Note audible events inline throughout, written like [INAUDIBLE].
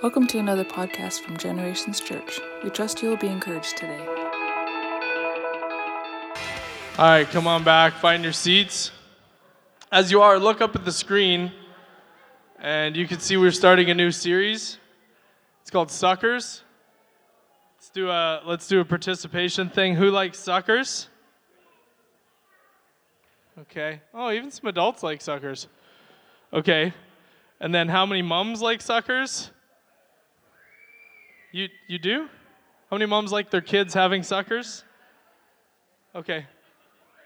Welcome to another podcast from Generations Church. We trust you will be encouraged today. All right, come on back, find your seats. As you are, look up at the screen, and you can see we're starting a new series. It's called Suckers. Let's do a let's do a participation thing. Who likes suckers? Okay. Oh, even some adults like suckers. Okay. And then how many mums like suckers? You you do? How many moms like their kids having suckers? Okay.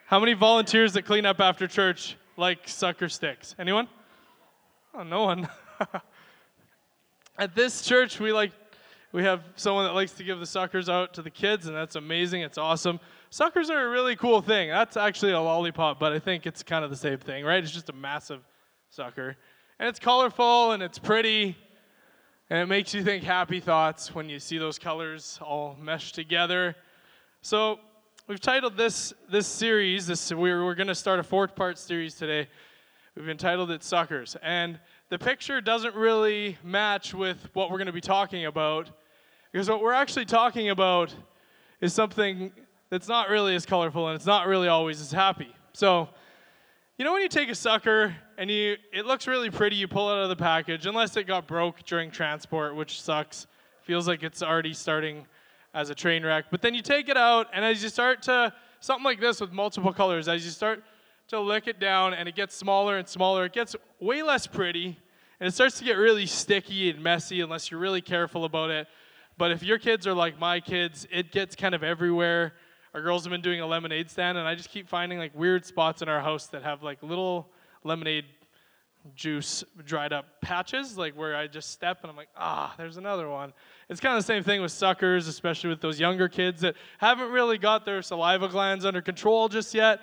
How many volunteers that clean up after church like sucker sticks? Anyone? Oh, no one. [LAUGHS] At this church, we like we have someone that likes to give the suckers out to the kids, and that's amazing. It's awesome. Suckers are a really cool thing. That's actually a lollipop, but I think it's kind of the same thing, right? It's just a massive sucker. And it's colorful and it's pretty, and it makes you think happy thoughts when you see those colors all meshed together. So, we've titled this this series, this we're, we're going to start a four-part series today. We've entitled it Suckers. And the picture doesn't really match with what we're going to be talking about because what we're actually talking about is something that's not really as colorful and it's not really always as happy. So, you know when you take a sucker and you it looks really pretty, you pull it out of the package, unless it got broke during transport, which sucks. Feels like it's already starting as a train wreck. But then you take it out, and as you start to something like this with multiple colors, as you start to lick it down and it gets smaller and smaller, it gets way less pretty, and it starts to get really sticky and messy unless you're really careful about it. But if your kids are like my kids, it gets kind of everywhere. Our girls have been doing a lemonade stand, and I just keep finding like weird spots in our house that have like little lemonade juice dried up patches, like where I just step and I'm like, ah, there's another one. It's kind of the same thing with suckers, especially with those younger kids that haven't really got their saliva glands under control just yet,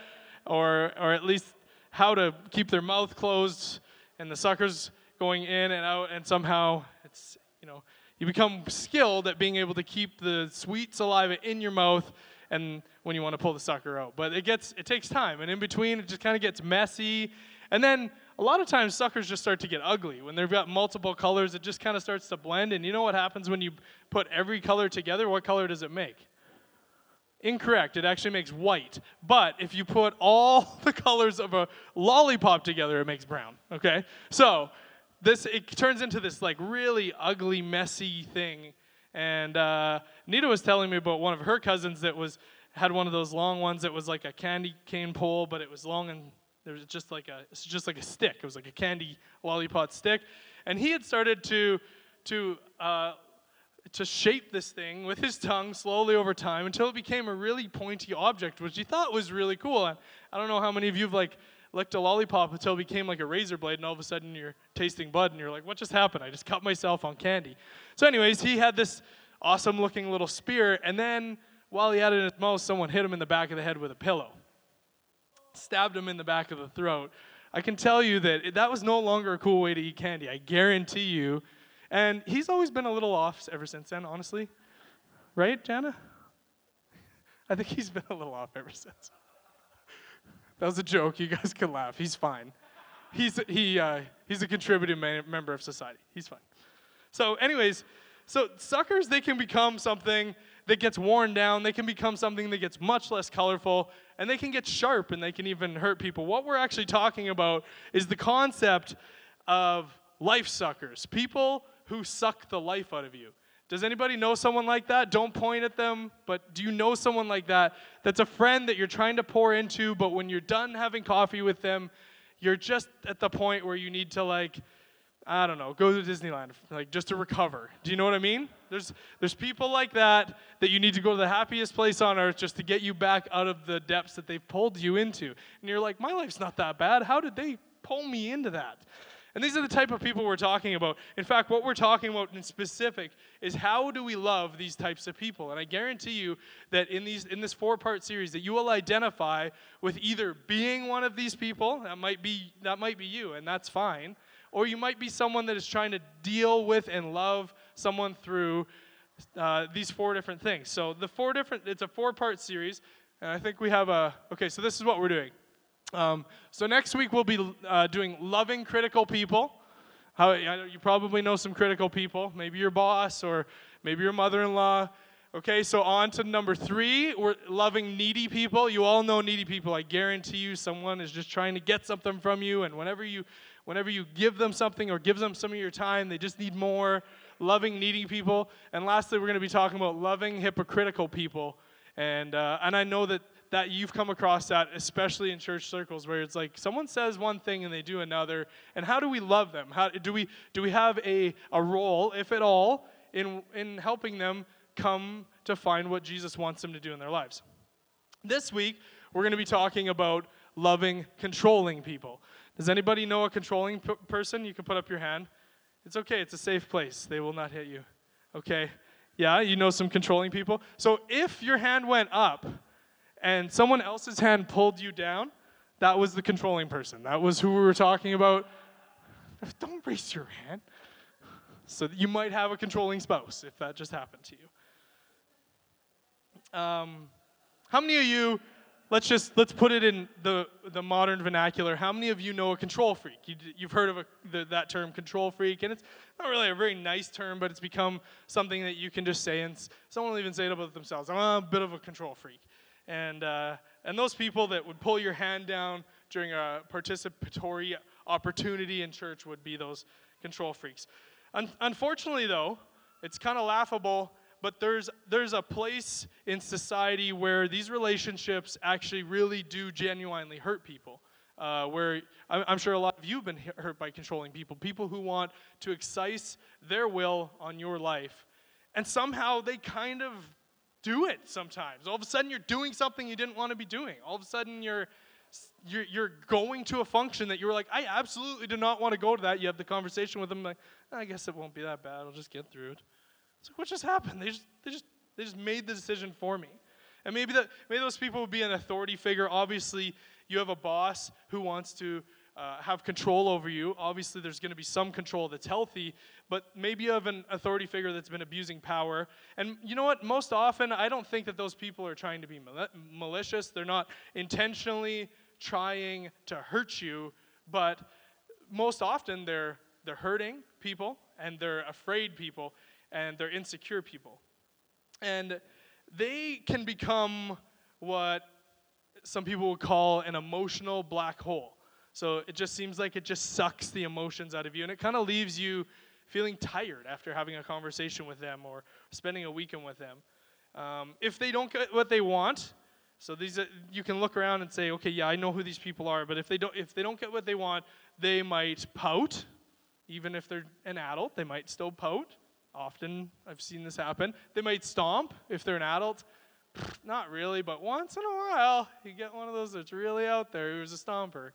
or or at least how to keep their mouth closed and the suckers going in and out, and somehow it's you know you become skilled at being able to keep the sweet saliva in your mouth and when you want to pull the sucker out. But it gets it takes time, and in between it just kind of gets messy, and then a lot of times suckers just start to get ugly when they've got multiple colors. It just kind of starts to blend, and you know what happens when you put every color together? What color does it make? Incorrect. It actually makes white. But if you put all [LAUGHS] the colors of a lollipop together, it makes brown. Okay? So this it turns into this like really ugly, messy thing. And uh, Nita was telling me about one of her cousins that was had one of those long ones that was like a candy cane pole, but it was long and there was just like a it's just like a stick. It was like a candy lollipop stick, and he had started to to uh, to shape this thing with his tongue slowly over time until it became a really pointy object, which he thought was really cool. I don't know how many of you have like licked a lollipop until it became like a razor blade, and all of a sudden you're tasting bud, and you're like, what just happened? I just cut myself on candy. So, anyways, he had this awesome looking little spear, and then while he had it in his mouth, someone hit him in the back of the head with a pillow stabbed him in the back of the throat. I can tell you that that was no longer a cool way to eat candy. I guarantee you. And he's always been a little off ever since then, honestly. Right, Jana? [LAUGHS] I think he's been a little off ever since. That was a joke. You guys can laugh. He's fine. He's, he, uh, he's a contributing member of society. He's fine. So, anyways, so suckers, they can become something that gets worn down. They can become something that gets much less colorful, and they can get sharp and they can even hurt people. What we're actually talking about is the concept of life suckers people who suck the life out of you. Does anybody know someone like that? Don't point at them, but do you know someone like that that's a friend that you're trying to pour into, but when you're done having coffee with them, you're just at the point where you need to, like, I don't know, go to Disneyland, like just to recover. Do you know what I mean? There's, there's people like that that you need to go to the happiest place on earth just to get you back out of the depths that they've pulled you into. And you're like, my life's not that bad. How did they pull me into that? And these are the type of people we're talking about. In fact, what we're talking about in specific is how do we love these types of people? And I guarantee you that in these in this four-part series that you will identify with either being one of these people, that might be that might be you, and that's fine, or you might be someone that is trying to deal with and love someone through uh, these four different things. So the four different, it's a four-part series, and I think we have a. Okay, so this is what we're doing. Um, so next week we'll be uh, doing loving critical people. How, you probably know some critical people, maybe your boss or maybe your mother in law. Okay, so on to number three, we're loving needy people. You all know needy people. I guarantee you someone is just trying to get something from you, and whenever you whenever you give them something or give them some of your time, they just need more. Loving needy people. And lastly, we're going to be talking about loving hypocritical people. And uh, and I know that that you've come across that, especially in church circles, where it's like someone says one thing and they do another. And how do we love them? How do we do we have a a role, if at all, in in helping them? come to find what Jesus wants them to do in their lives. This week, we're going to be talking about loving controlling people. Does anybody know a controlling p- person? You can put up your hand. It's okay, it's a safe place. They will not hit you. Okay? Yeah, you know some controlling people. So if your hand went up and someone else's hand pulled you down, that was the controlling person. That was who we were talking about. Don't raise your hand. So you might have a controlling spouse if that just happened to you. Um, how many of you, let's just, let's put it in the, the modern vernacular. How many of you know a control freak? You, have heard of a, the, that term control freak, and it's not really a very nice term, but it's become something that you can just say, and someone will even say it about themselves. I'm a bit of a control freak. And, uh, and those people that would pull your hand down during a participatory opportunity in church would be those control freaks. Un- unfortunately, though, it's kind of laughable but there's, there's a place in society where these relationships actually really do genuinely hurt people. Uh, where I'm sure a lot of you have been hurt by controlling people, people who want to excise their will on your life. And somehow they kind of do it sometimes. All of a sudden, you're doing something you didn't want to be doing. All of a sudden, you're, you're, you're going to a function that you were like, I absolutely do not want to go to that. You have the conversation with them, like, I guess it won't be that bad. I'll just get through it. So what just happened? They just, they just, they just made the decision for me. And maybe that, maybe those people would be an authority figure. Obviously, you have a boss who wants to uh, have control over you. Obviously, there's going to be some control that's healthy, but maybe you have an authority figure that's been abusing power. And you know what? Most often, I don't think that those people are trying to be mal- malicious. They're not intentionally trying to hurt you, but most often they're they're hurting people and they're afraid people and they're insecure people. And they can become what some people would call an emotional black hole. So it just seems like it just sucks the emotions out of you, and it kind of leaves you feeling tired after having a conversation with them or spending a weekend with them. Um, if they don't get what they want, so these you can look around and say, okay, yeah, I know who these people are, but if they don't if they don't get what they want, they might pout. Even if they're an adult, they might still pout. Often I've seen this happen. They might stomp if they're an adult. Not really, but once in a while, you get one of those that's really out there who's a stomper.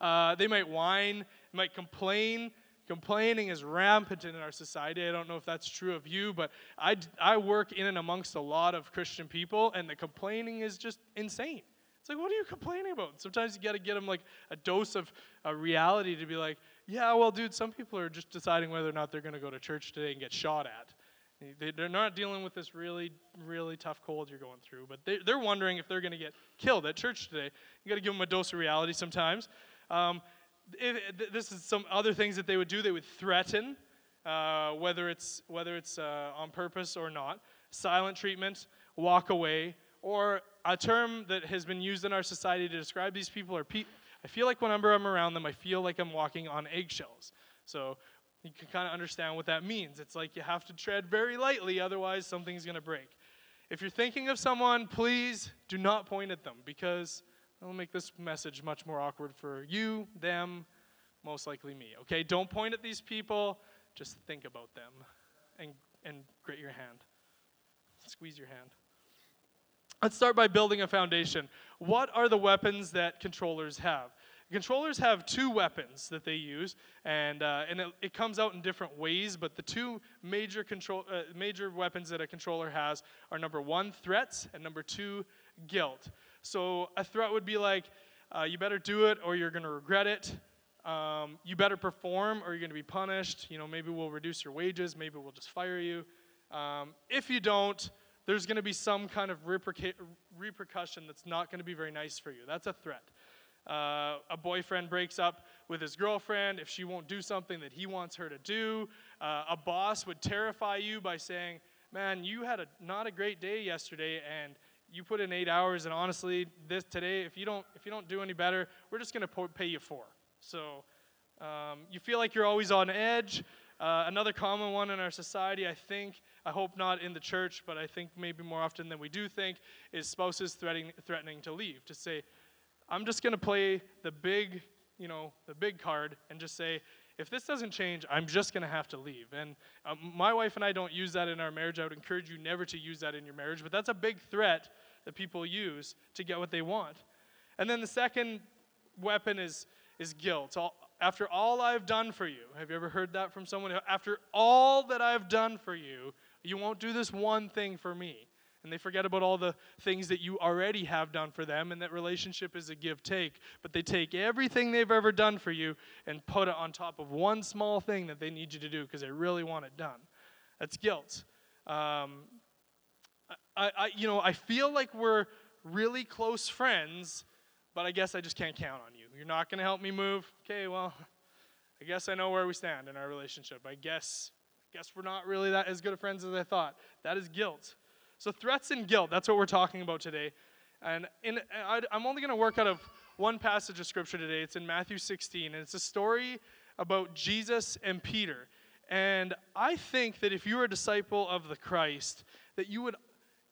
Uh, they might whine, might complain. Complaining is rampant in our society. I don't know if that's true of you, but I, I work in and amongst a lot of Christian people, and the complaining is just insane. It's like, what are you complaining about? Sometimes you got to get them like a dose of a reality to be like, yeah, well, dude, some people are just deciding whether or not they're going to go to church today and get shot at. They're not dealing with this really, really tough cold you're going through, but they're wondering if they're going to get killed at church today. You got to give them a dose of reality sometimes. Um, this is some other things that they would do. They would threaten, uh, whether it's whether it's uh, on purpose or not. Silent treatment, walk away, or a term that has been used in our society to describe these people are I feel like whenever I'm around them, I feel like I'm walking on eggshells. So you can kind of understand what that means. It's like you have to tread very lightly, otherwise, something's going to break. If you're thinking of someone, please do not point at them because it'll make this message much more awkward for you, them, most likely me. Okay? Don't point at these people, just think about them and, and grit your hand. Squeeze your hand. Let's start by building a foundation. What are the weapons that controllers have? Controllers have two weapons that they use, and, uh, and it, it, comes out in different ways, but the two major, control, uh, major weapons that a controller has are number one, threats, and number two, guilt. So a threat would be like, uh, you better do it or you're going to regret it. Um, you better perform or you're going to be punished. You know, maybe we'll reduce your wages, maybe we'll just fire you. Um, if you don't, there's going to be some kind of reperca- repercussion that's not going to be very nice for you. That's a threat. Uh, a boyfriend breaks up with his girlfriend if she won't do something that he wants her to do. Uh, a boss would terrify you by saying, Man, you had a, not a great day yesterday, and you put in eight hours, and honestly, this today, if you don't, if you don't do any better, we're just to pay you four. So um, you feel like you're always on edge. Uh, another common one in our society, I think, I hope not in the church, but I think maybe more often than we do think, is spouses threatening, threatening to leave, to say, I'm just going to play the big, you know, the big card and just say, if this doesn't change, I'm just going to have to leave. And um, my wife and I don't use that in our marriage. I would encourage you never to use that in your marriage, but that's a big threat that people use to get what they want. And then the second weapon is, is guilt. All, after all I've done for you, have you ever heard that from someone? After all that I've done for you, you won't do this one thing for me. And they forget about all the things that you already have done for them, and that relationship is a give take. But they take everything they've ever done for you and put it on top of one small thing that they need you to do because they really want it done. That's guilt. Um, I, I, you know, I feel like we're really close friends, but I guess I just can't count on you. You're not going to help me move. Okay, well, I guess I know where we stand in our relationship. I guess, I guess we're not really that as good of friends as I thought. That is guilt. So threats and guilt. That's what we're talking about today. And in, I, I'm only going to work out of one passage of scripture today. It's in Matthew 16, and it's a story about Jesus and Peter. And I think that if you were a disciple of the Christ, that you would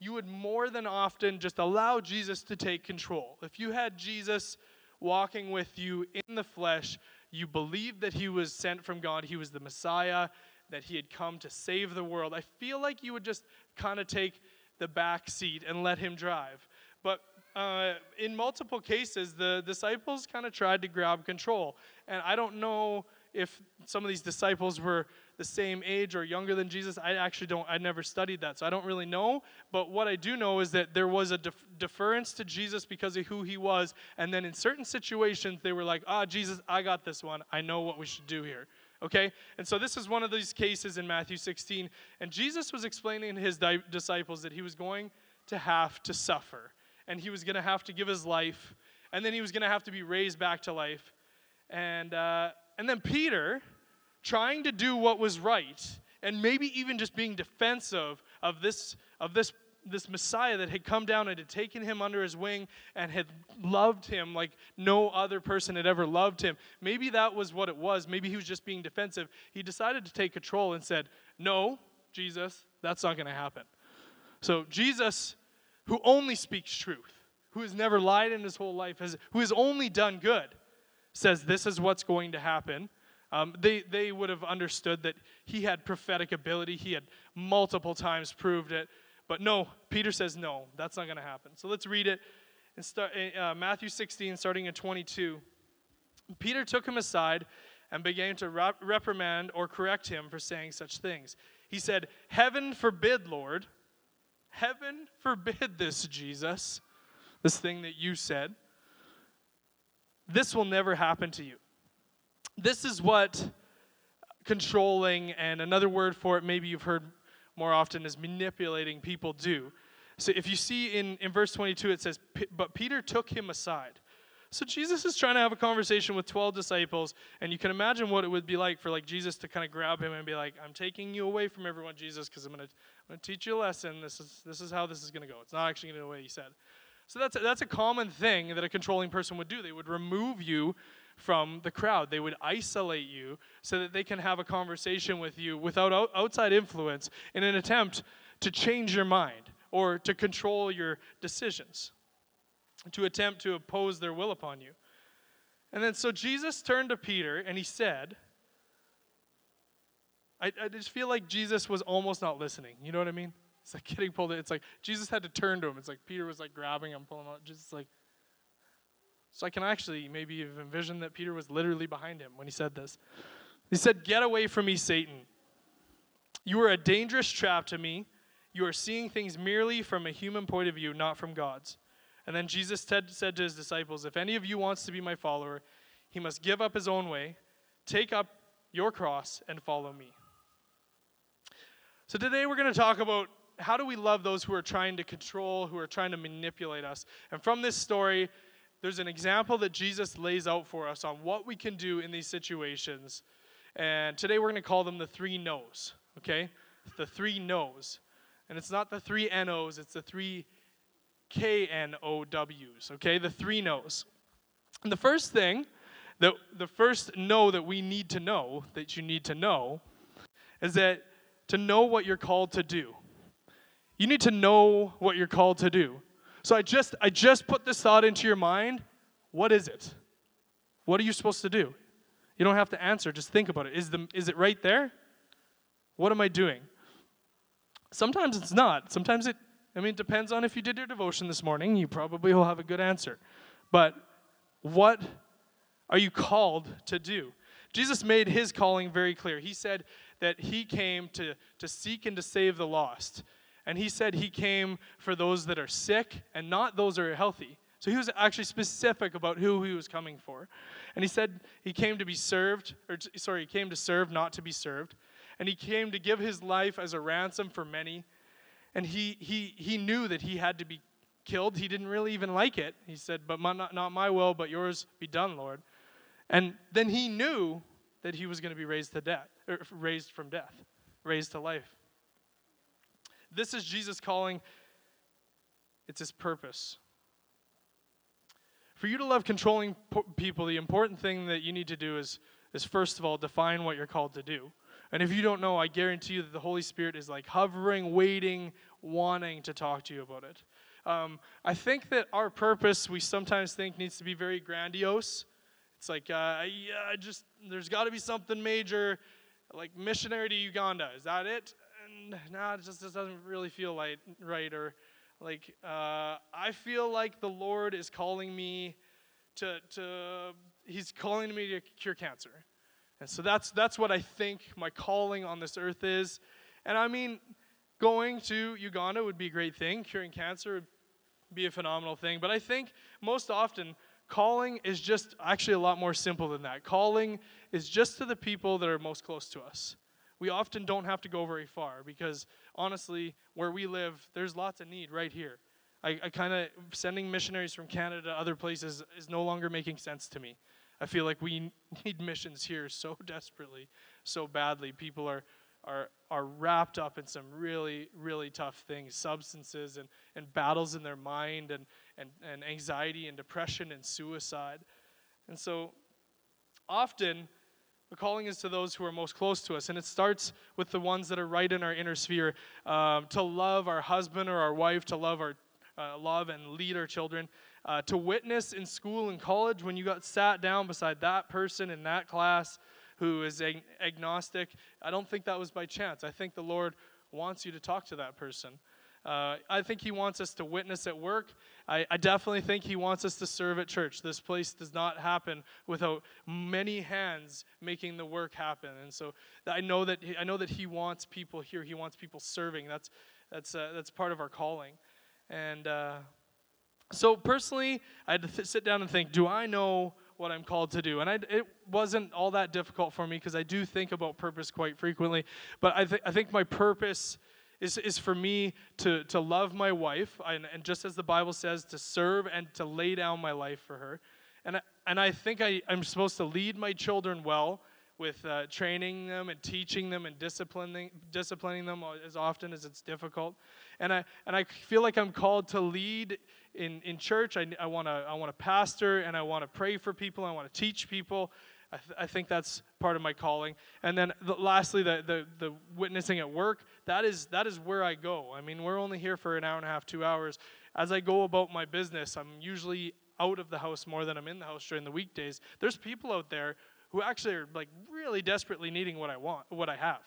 you would more than often just allow Jesus to take control. If you had Jesus walking with you in the flesh, you believed that he was sent from God, he was the Messiah, that he had come to save the world, I feel like you would just kind of take the back seat and let him drive. But uh, in multiple cases, the disciples kind of tried to grab control. And I don't know if some of these disciples were the same age or younger than Jesus. I actually don't, I never studied that, so I don't really know. But what I do know is that there was a def- deference to Jesus because of who he was. And then in certain situations, they were like, ah, Jesus, I got this one. I know what we should do here. Okay? And so this is one of these cases in Matthew 16. And Jesus was explaining to his di- disciples that he was going to have to suffer. And he was going to have to give his life. And then he was going to have to be raised back to life. And, uh, and then Peter trying to do what was right and maybe even just being defensive of this of this this Messiah that had come down and had taken him under his wing and had loved him like no other person had ever loved him. Maybe that was what it was. Maybe he was just being defensive. He decided to take control and said, No, Jesus, that's not going to happen. So, Jesus, who only speaks truth, who has never lied in his whole life, has, who has only done good, says, This is what's going to happen. Um, they, they would have understood that he had prophetic ability. He had multiple times proved it. But no, Peter says, no, that's not going to happen. So let's read it in start, uh, Matthew 16, starting in 22. Peter took him aside and began to reprimand or correct him for saying such things. He said, Heaven forbid, Lord. Heaven forbid this, Jesus, this thing that you said. This will never happen to you this is what controlling, and another word for it, maybe you've heard more often, is manipulating people do. So if you see in, in verse 22, it says, But Peter took him aside. So Jesus is trying to have a conversation with 12 disciples, and you can imagine what it would be like for like Jesus to kind of grab him and be like, "I'm taking you away from everyone, Jesus, because I'm to I'm gonna teach you a lesson. This is this is how this is to go. It's not actually going to go the way he said." So that's a, that's a common thing that a controlling person would do. They would remove you from the crowd. They would isolate you so that they can have a conversation with you without outside influence in an attempt to change your mind or to control your decisions, to attempt to oppose their will upon you. And then so Jesus turned to Peter and he said, I, I just feel like Jesus was almost not listening. You know what I mean? It's like getting pulled in. It's like Jesus had to turn to him. It's like Peter was like grabbing him, pulling him out. Just like, so I can actually maybe envision that Peter was literally behind him when he said this. He said, Get away from me, Satan. You are a dangerous trap to me. You are seeing things merely from a human point of view, not from God's. And then Jesus said to his disciples, If any of you wants to be my follower, he must give up his own way, take up your cross, and follow me. So today we're going to talk about how do we love those who are trying to control, who are trying to manipulate us. And from this story, there's an example that Jesus lays out for us on what we can do in these situations. And today we're going to call them the three no's, okay? The three no's. And it's not the three NO's, it's the three KNOW's, okay? The three no's. And the first thing, that, the first no that we need to know, that you need to know, is that to know what you're called to do. You need to know what you're called to do. So I just I just put this thought into your mind. What is it? What are you supposed to do? You don't have to answer, just think about it. Is the is it right there? What am I doing? Sometimes it's not. Sometimes it I mean it depends on if you did your devotion this morning, you probably will have a good answer. But what are you called to do? Jesus made his calling very clear. He said that he came to, to seek and to save the lost. And he said he came for those that are sick and not those that are healthy. So he was actually specific about who he was coming for. And he said he came to be served, or sorry, he came to serve, not to be served. And he came to give his life as a ransom for many. And he, he, he knew that he had to be killed. He didn't really even like it. He said, But my, not, not my will, but yours be done, Lord. And then he knew that he was going to be raised to death, raised from death, raised to life. This is Jesus calling, it's his purpose. For you to love controlling people, the important thing that you need to do is, is first of all, define what you're called to do. And if you don't know, I guarantee you that the Holy Spirit is like hovering, waiting, wanting to talk to you about it. Um, I think that our purpose, we sometimes think, needs to be very grandiose. It's like, uh, yeah, just there's got to be something major, like missionary to Uganda. Is that it? No, nah, it just, just doesn't really feel like, right. Or like, uh, I feel like the Lord is calling me to, to, He's calling me to cure cancer. And so that's, that's what I think my calling on this earth is. And I mean, going to Uganda would be a great thing. Curing cancer would be a phenomenal thing. But I think most often, calling is just actually a lot more simple than that. Calling is just to the people that are most close to us we often don't have to go very far because honestly, where we live, there's lots of need right here. I, I kind of sending missionaries from Canada to other places is no longer making sense to me. I feel like we [LAUGHS] need missions here so [LAUGHS] desperately, so badly. People are are are wrapped up in some really really tough things, substances and and battles in their mind and and and anxiety and depression and suicide. And so often the calling is to those who are most close to us, and it starts with the ones that are right in our inner sphere. Uh, to love our husband or our wife, to love our uh, love and lead our children, uh, to witness in school and college when you got sat down beside that person in that class who is ag- agnostic. I don't think that was by chance. I think the Lord wants you to talk to that person. Uh, I think he wants us to witness at work. I, I, definitely think he wants us to serve at church. This place does not happen without many hands making the work happen. And so I know that he, I know that he wants people here. He wants people serving. That's that's uh, that's part of our calling. And uh, so personally, I had to th- sit down and think: Do I know? what I'm called to do. And I, it wasn't all that difficult for me because I do think about purpose quite frequently. But I, th- I think my purpose is, is for me to, to love my wife, and, and just as the Bible says, to serve and to lay down my life for her. And I, and I think I, I'm supposed to lead my children well with uh, training them and teaching them and disciplining, disciplining them as often as it's difficult. And I, and I feel like I'm called to lead in, in church. I, I want to I wanna pastor and I want to pray for people. I want to teach people. I, th- I, think that's part of my calling. And then the, lastly, the, the, the, witnessing at work, that is, that is where I go. I mean, we're only here for an hour and a half, two hours. As I go about my business, I'm usually out of the house more than I'm in the house during the weekdays. There's people out there who actually are like really desperately needing what I want, what I have.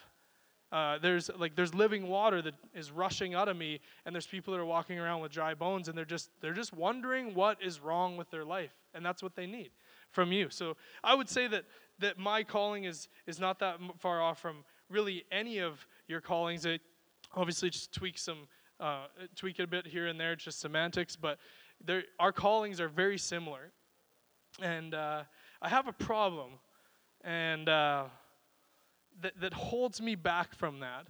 Uh, there's like there's living water that is rushing out of me, and there's people that are walking around with dry bones, and they're just they're just wondering what is wrong with their life, and that's what they need from you. So I would say that that my calling is is not that far off from really any of your callings. It obviously just tweak some uh, tweak it a bit here and there, just semantics, but our callings are very similar. And uh, I have a problem, and uh, that that holds me back from that.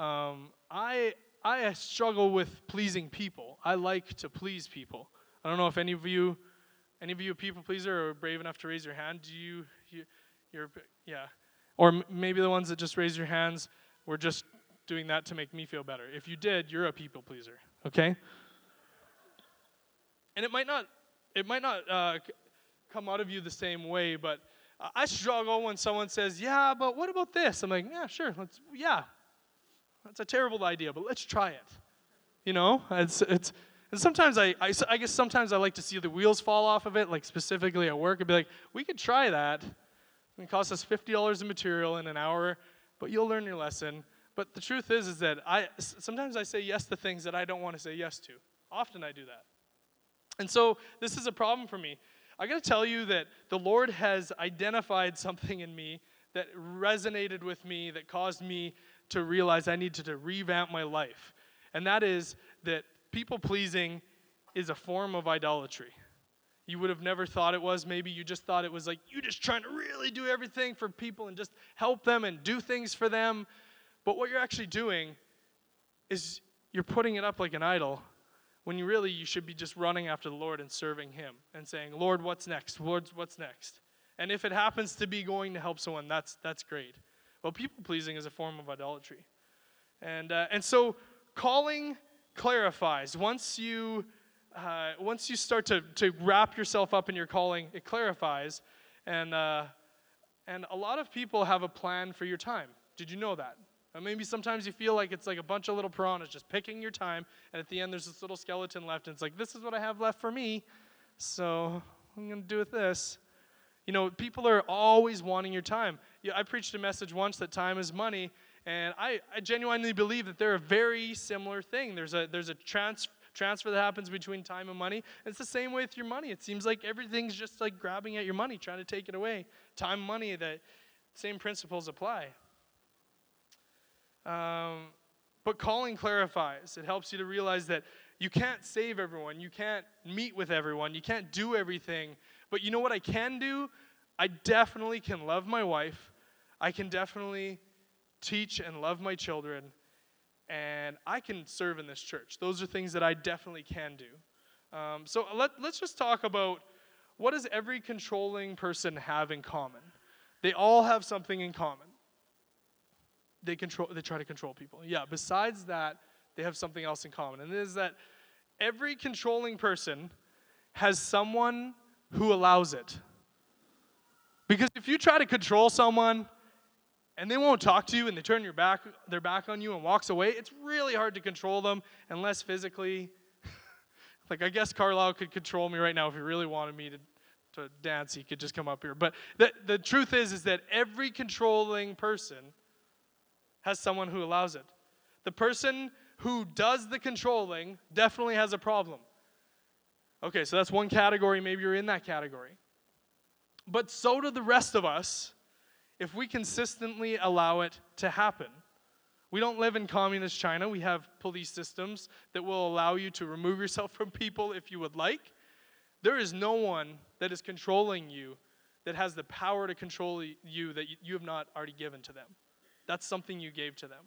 Um, I I struggle with pleasing people. I like to please people. I don't know if any of you Any of you people pleaser are brave enough to raise your hand? Do you, you you're, yeah. Or m- maybe the ones that just raise your hands were just doing that to make me feel better. If you did, you're a people pleaser, okay? And it might not, it might not uh, come out of you the same way, but I struggle when someone says, "Yeah, but what about this?" I'm like, "Yeah, sure, let's, yeah, that's a terrible idea, but let's try it." You know, it's it's. And sometimes I, I, I guess sometimes I like to see the wheels fall off of it, like specifically at work. I'd be like, we could try that. It costs us $50 in material in an hour, but you'll learn your lesson. But the truth is, is that I sometimes I say yes to things that I don't want to say yes to. Often I do that. And so this is a problem for me. I got to tell you that the Lord has identified something in me that resonated with me, that caused me to realize I needed to revamp my life. And that is that people pleasing is a form of idolatry. You would have never thought it was. Maybe you just thought it was like you just trying to really do everything for people and just help them and do things for them. But what you're actually doing is you're putting it up like an idol when you really you should be just running after the Lord and serving him and saying, "Lord, what's next? Lord, what's next?" And if it happens to be going to help someone, that's that's great. Well, people pleasing is a form of idolatry. And uh, and so calling clarifies. Once you uh, once you start to, to wrap yourself up in your calling, it clarifies. And, uh, and a lot of people have a plan for your time. Did you know that? And maybe sometimes you feel like it's like a bunch of little piranhas just picking your time, and at the end there's this little skeleton left, and it's like, this is what I have left for me, so I'm going to do with this. You know, people are always wanting your time. I preached a message once that time is money, and I, I genuinely believe that they're a very similar thing. There's a, there's a trans, transfer that happens between time and money. It's the same way with your money. It seems like everything's just like grabbing at your money, trying to take it away. Time, money, the same principles apply. Um, but calling clarifies. It helps you to realize that you can't save everyone, you can't meet with everyone, you can't do everything. But you know what I can do? I definitely can love my wife. I can definitely teach and love my children and I can serve in this church. Those are things that I definitely can do. Um, so let, let's just talk about what does every controlling person have in common? They all have something in common. They control. They try to control people. Yeah. Besides that, they have something else in common, and it is that every controlling person has someone who allows it. Because if you try to control someone and they won't talk to you and they turn your back, their back on you and walks away, it's really hard to control them unless physically. [LAUGHS] like, I guess Carlisle could control me right now if he really wanted me to, to dance, he could just come up here. But the, the truth is, is that every controlling person has someone who allows it. The person who does the controlling definitely has a problem. Okay, so that's one category. Maybe you're in that category. But so do the rest of us if we consistently allow it to happen. We don't live in communist China. We have police systems that will allow you to remove yourself [LAUGHS] from people if you would like. There is no one that is controlling you that has the power to control you that you have not already given to them. That's something you gave to them.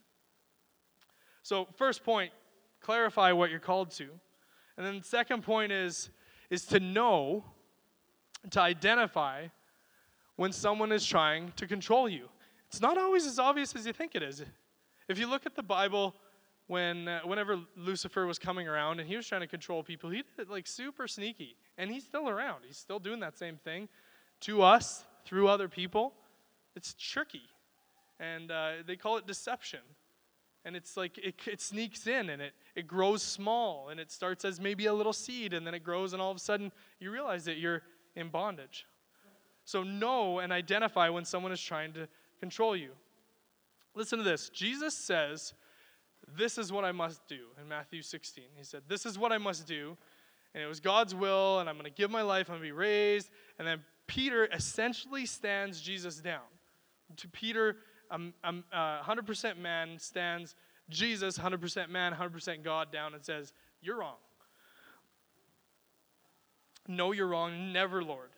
So, first point, clarify what you're called to. And then the second point is is to know to identify when someone is trying to control you. It's not always as obvious as you think it is. If you look at the Bible, when uh, whenever Lucifer was coming around and he was trying to control people, he did it like super sneaky, and he's still around. He's still doing that same thing to us through other people. It's tricky, and uh, they call it deception. And it's like it, it sneaks in and it, it grows small and it starts as maybe a little seed and then it grows and all of a sudden you realize that you're in bondage. So know and identify when someone is trying to control you. Listen to this. Jesus says, This is what I must do in Matthew 16. He said, This is what I must do. And it was God's will, and I'm going to give my life, I'm going to be raised. And then Peter essentially stands Jesus down. To Peter, um, um, uh, 100% man stands Jesus, 100% man, 100% God, down and says, You're wrong. No, you're wrong. Never, Lord.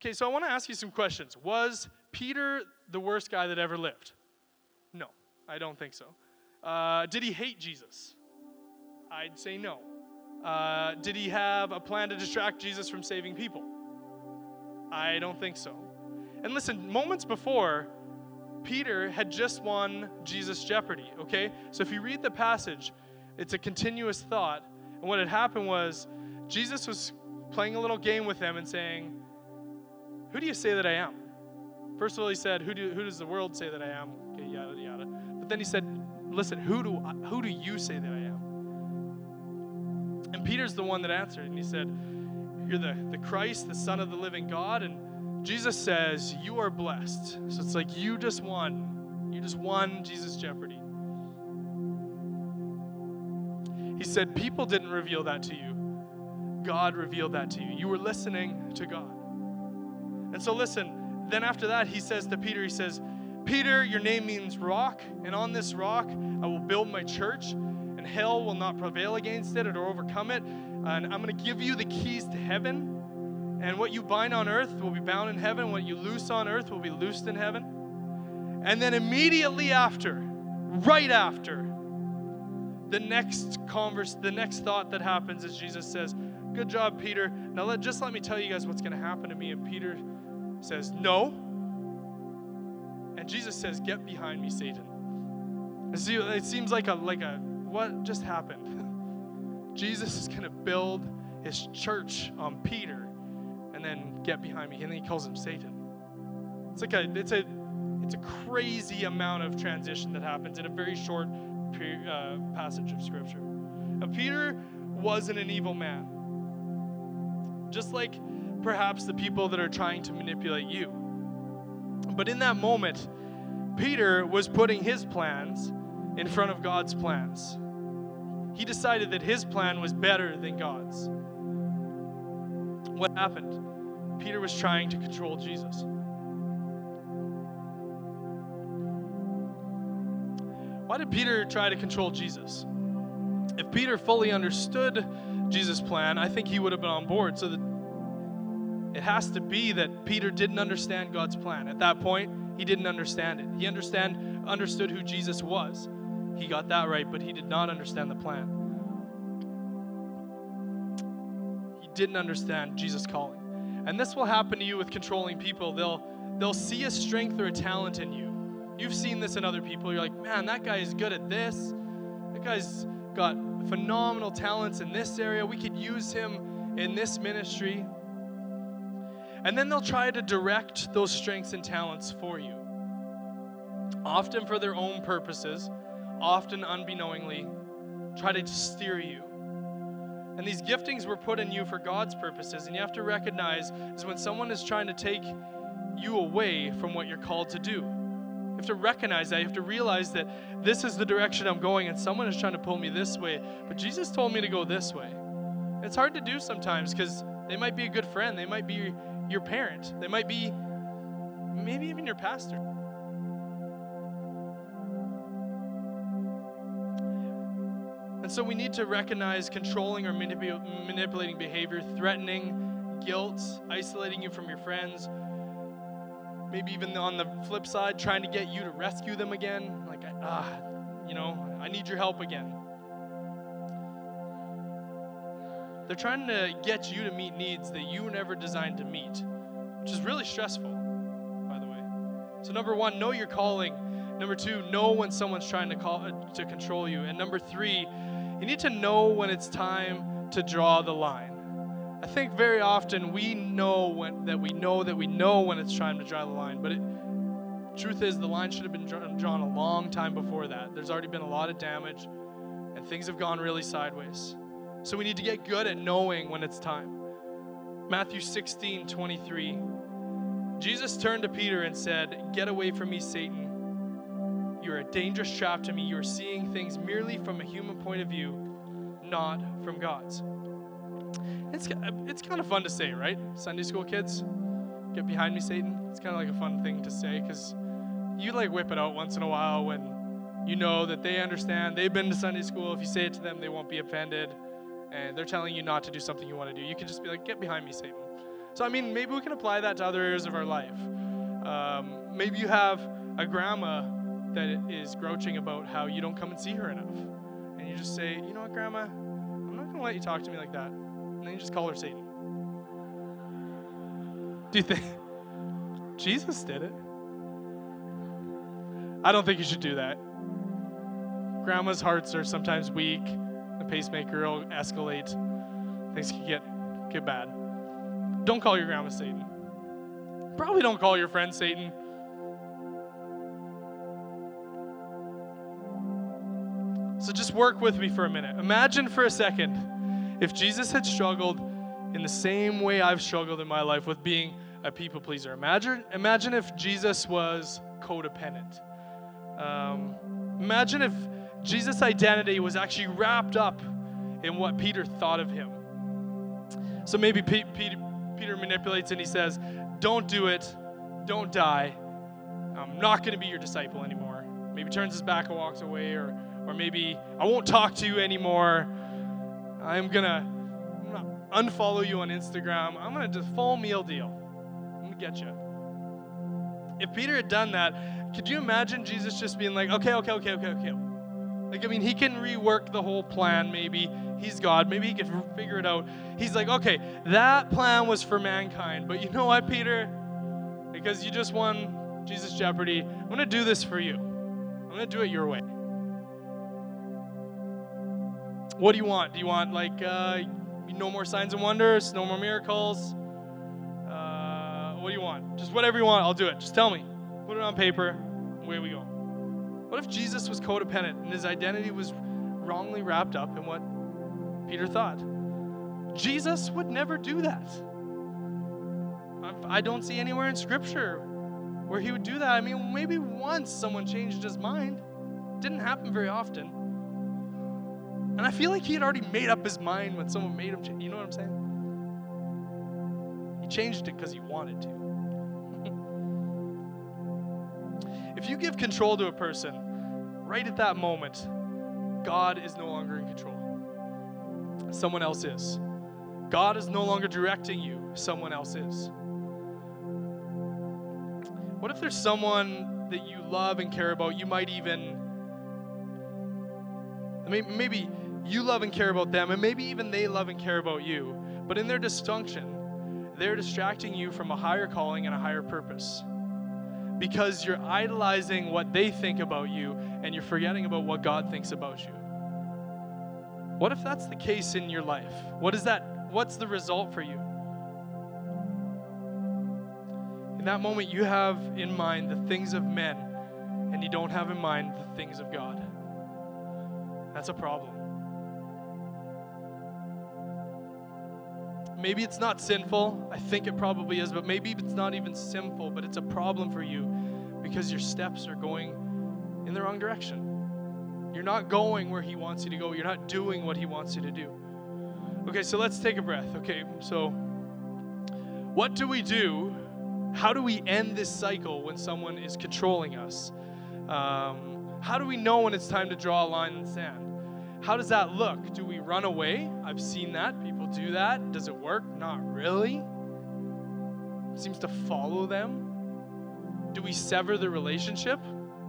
Okay, so I want to ask you some questions. Was Peter the worst guy that ever lived? No, I don't think so. Uh, did he hate Jesus? I'd say no. Uh, did he have a plan to distract Jesus from saving people? I don't think so. And listen, moments before, Peter had just won Jesus Jeopardy, okay? So if you read the passage, it's a continuous thought. And what had happened was Jesus was playing a little game with them and saying, Who do you say that I am? First of all, he said, Who, do, who does the world say that I am? Okay, yada, yada. But then he said, Listen, who do, who do you say that I am? And Peter's the one that answered, and he said, You're the, the Christ, the Son of the living God. And Jesus says, You are blessed. So it's like you just won. You just won Jesus Jeopardy. He said, People didn't reveal that to you. God revealed that to you. You were listening to God. And so, listen, then after that, he says to Peter, He says, Peter, your name means rock, and on this rock I will build my church, and hell will not prevail against it or overcome it. And I'm going to give you the keys to heaven. And what you bind on earth will be bound in heaven. What you loose on earth will be loosed in heaven. And then immediately after, right after, the next converse, the next thought that happens is Jesus says, Good job, Peter. Now let just let me tell you guys what's going to happen to me. And Peter says, No. And Jesus says, Get behind me, Satan. It seems like a like a what just happened? [LAUGHS] Jesus is going to build his church on Peter and then get behind me. And then he calls him Satan. It's like a it's a it's a crazy amount of transition that happens in a very short uh, passage of scripture. Now, Peter wasn't an evil man just like perhaps the people that are trying to manipulate you. But in that moment, Peter was putting his plans in front of God's plans. He decided that his plan was better than God's. What happened? Peter was trying to control Jesus. Why did Peter try to control Jesus? If Peter fully understood Jesus' plan, I think he would have been on board. So it has to be that Peter didn't understand God's plan. At that point, he didn't understand it. He understand understood who Jesus was. He got that right, but he did not understand the plan. He didn't understand Jesus' calling. And this will happen to you with controlling people. They'll they'll see a strength or a talent in you. You've seen this in other people. You're like, man, that guy is good at this. That guy's got phenomenal talents in this area. We could use him in this ministry. And then they'll try to direct those strengths and talents for you, often for their own purposes, often unbeknowingly, try to steer you. And these giftings were put in you for God's purposes, and you have to recognize is when someone is trying to take you away from what you're called to do. You have to recognize that. You have to realize that this is the direction I'm going, and someone is trying to pull me this way. But Jesus told me to go this way. It's hard to do sometimes because they might be a good friend, they might be your parent, they might be maybe even your pastor. And so we need to recognize controlling or manipul- manipulating behavior, threatening, guilt, isolating you from your friends, maybe even on the flip side, trying to get you to rescue them again. Like, ah, you know, I need your help again. They're trying to get you to meet needs that you were never designed to meet, which is really stressful, by the way. So, number one, know your calling. Number two, know when someone's trying to call uh, to control you. And number three, you need to know when it's time to draw the line. I think very often we know when, that we know that we know when it's time to draw the line, but it, truth is the line should have been drawn a long time before that. There's already been a lot of damage, and things have gone really sideways. So we need to get good at knowing when it's time. Matthew 16, 23. Jesus turned to Peter and said, Get away from me, Satan. You're a dangerous trap to me. You're seeing things merely from a human point of view, not from God's. It's, it's kind of fun to say, right? Sunday school kids, get behind me, Satan. It's kind of like a fun thing to say because you like whip it out once in a while when you know that they understand. They've been to Sunday school. If you say it to them, they won't be offended. And they're telling you not to do something you want to do. You can just be like, get behind me, Satan. So, I mean, maybe we can apply that to other areas of our life. Um, maybe you have a grandma that is grouching about how you don't come and see her enough. And you just say, you know what, grandma? I'm not going to let you talk to me like that and then you just call her Satan. Do you think [LAUGHS] Jesus did it? I don't think you should do that. Grandma's hearts are sometimes weak. The pacemaker will escalate. Things can get get bad. Don't call your grandma Satan. Probably don't call your friend Satan. So just work with me for a minute. Imagine for a second if Jesus had struggled in the same way I've struggled in my life with being a people pleaser. Imagine, imagine if Jesus was codependent. Um, imagine if Jesus' identity was actually wrapped up in what Peter thought of him. So maybe P- Peter, Peter manipulates and he says, Don't do it, don't die. I'm not going to be your disciple anymore. Maybe turns his back and walks away, or, or maybe I won't talk to you anymore. I'm going to unfollow you on Instagram. I'm going to do full meal deal. I'm going to get you. If Peter had done that, could you imagine Jesus just being like, okay, okay, okay, okay, okay? Like, I mean, he can rework the whole plan, maybe. He's God. Maybe he can [LAUGHS] figure it out. He's like, okay, that plan was for mankind. But you know what, Peter? Because you just won Jesus Jeopardy, I'm going to do this for you. I'm going to do it your way. What do you want? Do you want, like, uh, no more signs and wonders, no more miracles? Uh, what do you want? Just whatever you want, I'll do it. Just tell me. Put it on paper. Away we go. What if Jesus was codependent and his identity was wrongly wrapped up in what Peter thought? Jesus would never do that. I don't see anywhere in Scripture where he would do that. I mean, maybe once someone changed his mind. Didn't happen very often. And I feel like he had already made up his mind when someone made him change. You know what I'm saying? He changed it because he wanted to. If you give control to a person, right at that moment, God is no longer in control. Someone else is. God is no longer directing you, someone else is. What if there's someone that you love and care about? You might even, maybe you love and care about them, and maybe even they love and care about you, but in their dysfunction, they're distracting you from a higher calling and a higher purpose because you're idolizing what they think about you and you're forgetting about what God thinks about you. What if that's the case in your life? What is that? What's the result for you? In that moment, you have in mind the things of men and you don't have in mind the things of God. That's a problem. Maybe it's not sinful. I think it probably is, but maybe it's not even sinful, but it's a problem for you because your steps are going in the wrong direction. You're not going where He wants you to go, you're not doing what He wants you to do. Okay, so let's take a breath. Okay, so what do we do? How do we end this cycle when someone is controlling us? Um, how do we know when it's time to draw a line in the sand? How does that look? Do we run away? I've seen that. People do that. Does it work? Not really. It seems to follow them. Do we sever the relationship?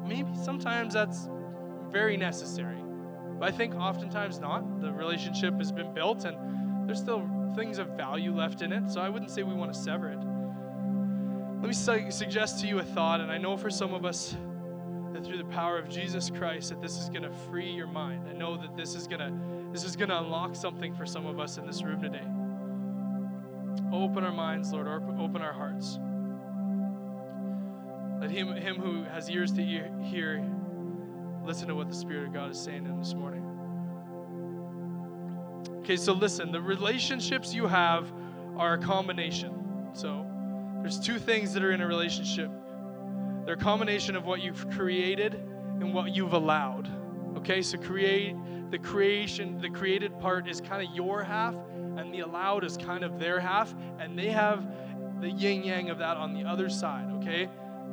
Maybe sometimes that's very necessary. But I think oftentimes not. The relationship has been built and there's still things of value left in it, so I wouldn't say we want to sever it. Let me su- suggest to you a thought, and I know for some of us, that through the power of Jesus Christ that this is going to free your mind. I know that this is going to this is going to unlock something for some of us in this room today. Open our minds, Lord, open our hearts. Let him, him who has ears to hear listen to what the Spirit of God is saying to him this morning. Okay, so listen, the relationships you have are a combination. So there's two things that are in a relationship they're a combination of what you've created and what you've allowed. Okay, so create the creation, the created part is kind of your half, and the allowed is kind of their half, and they have the yin yang of that on the other side. Okay,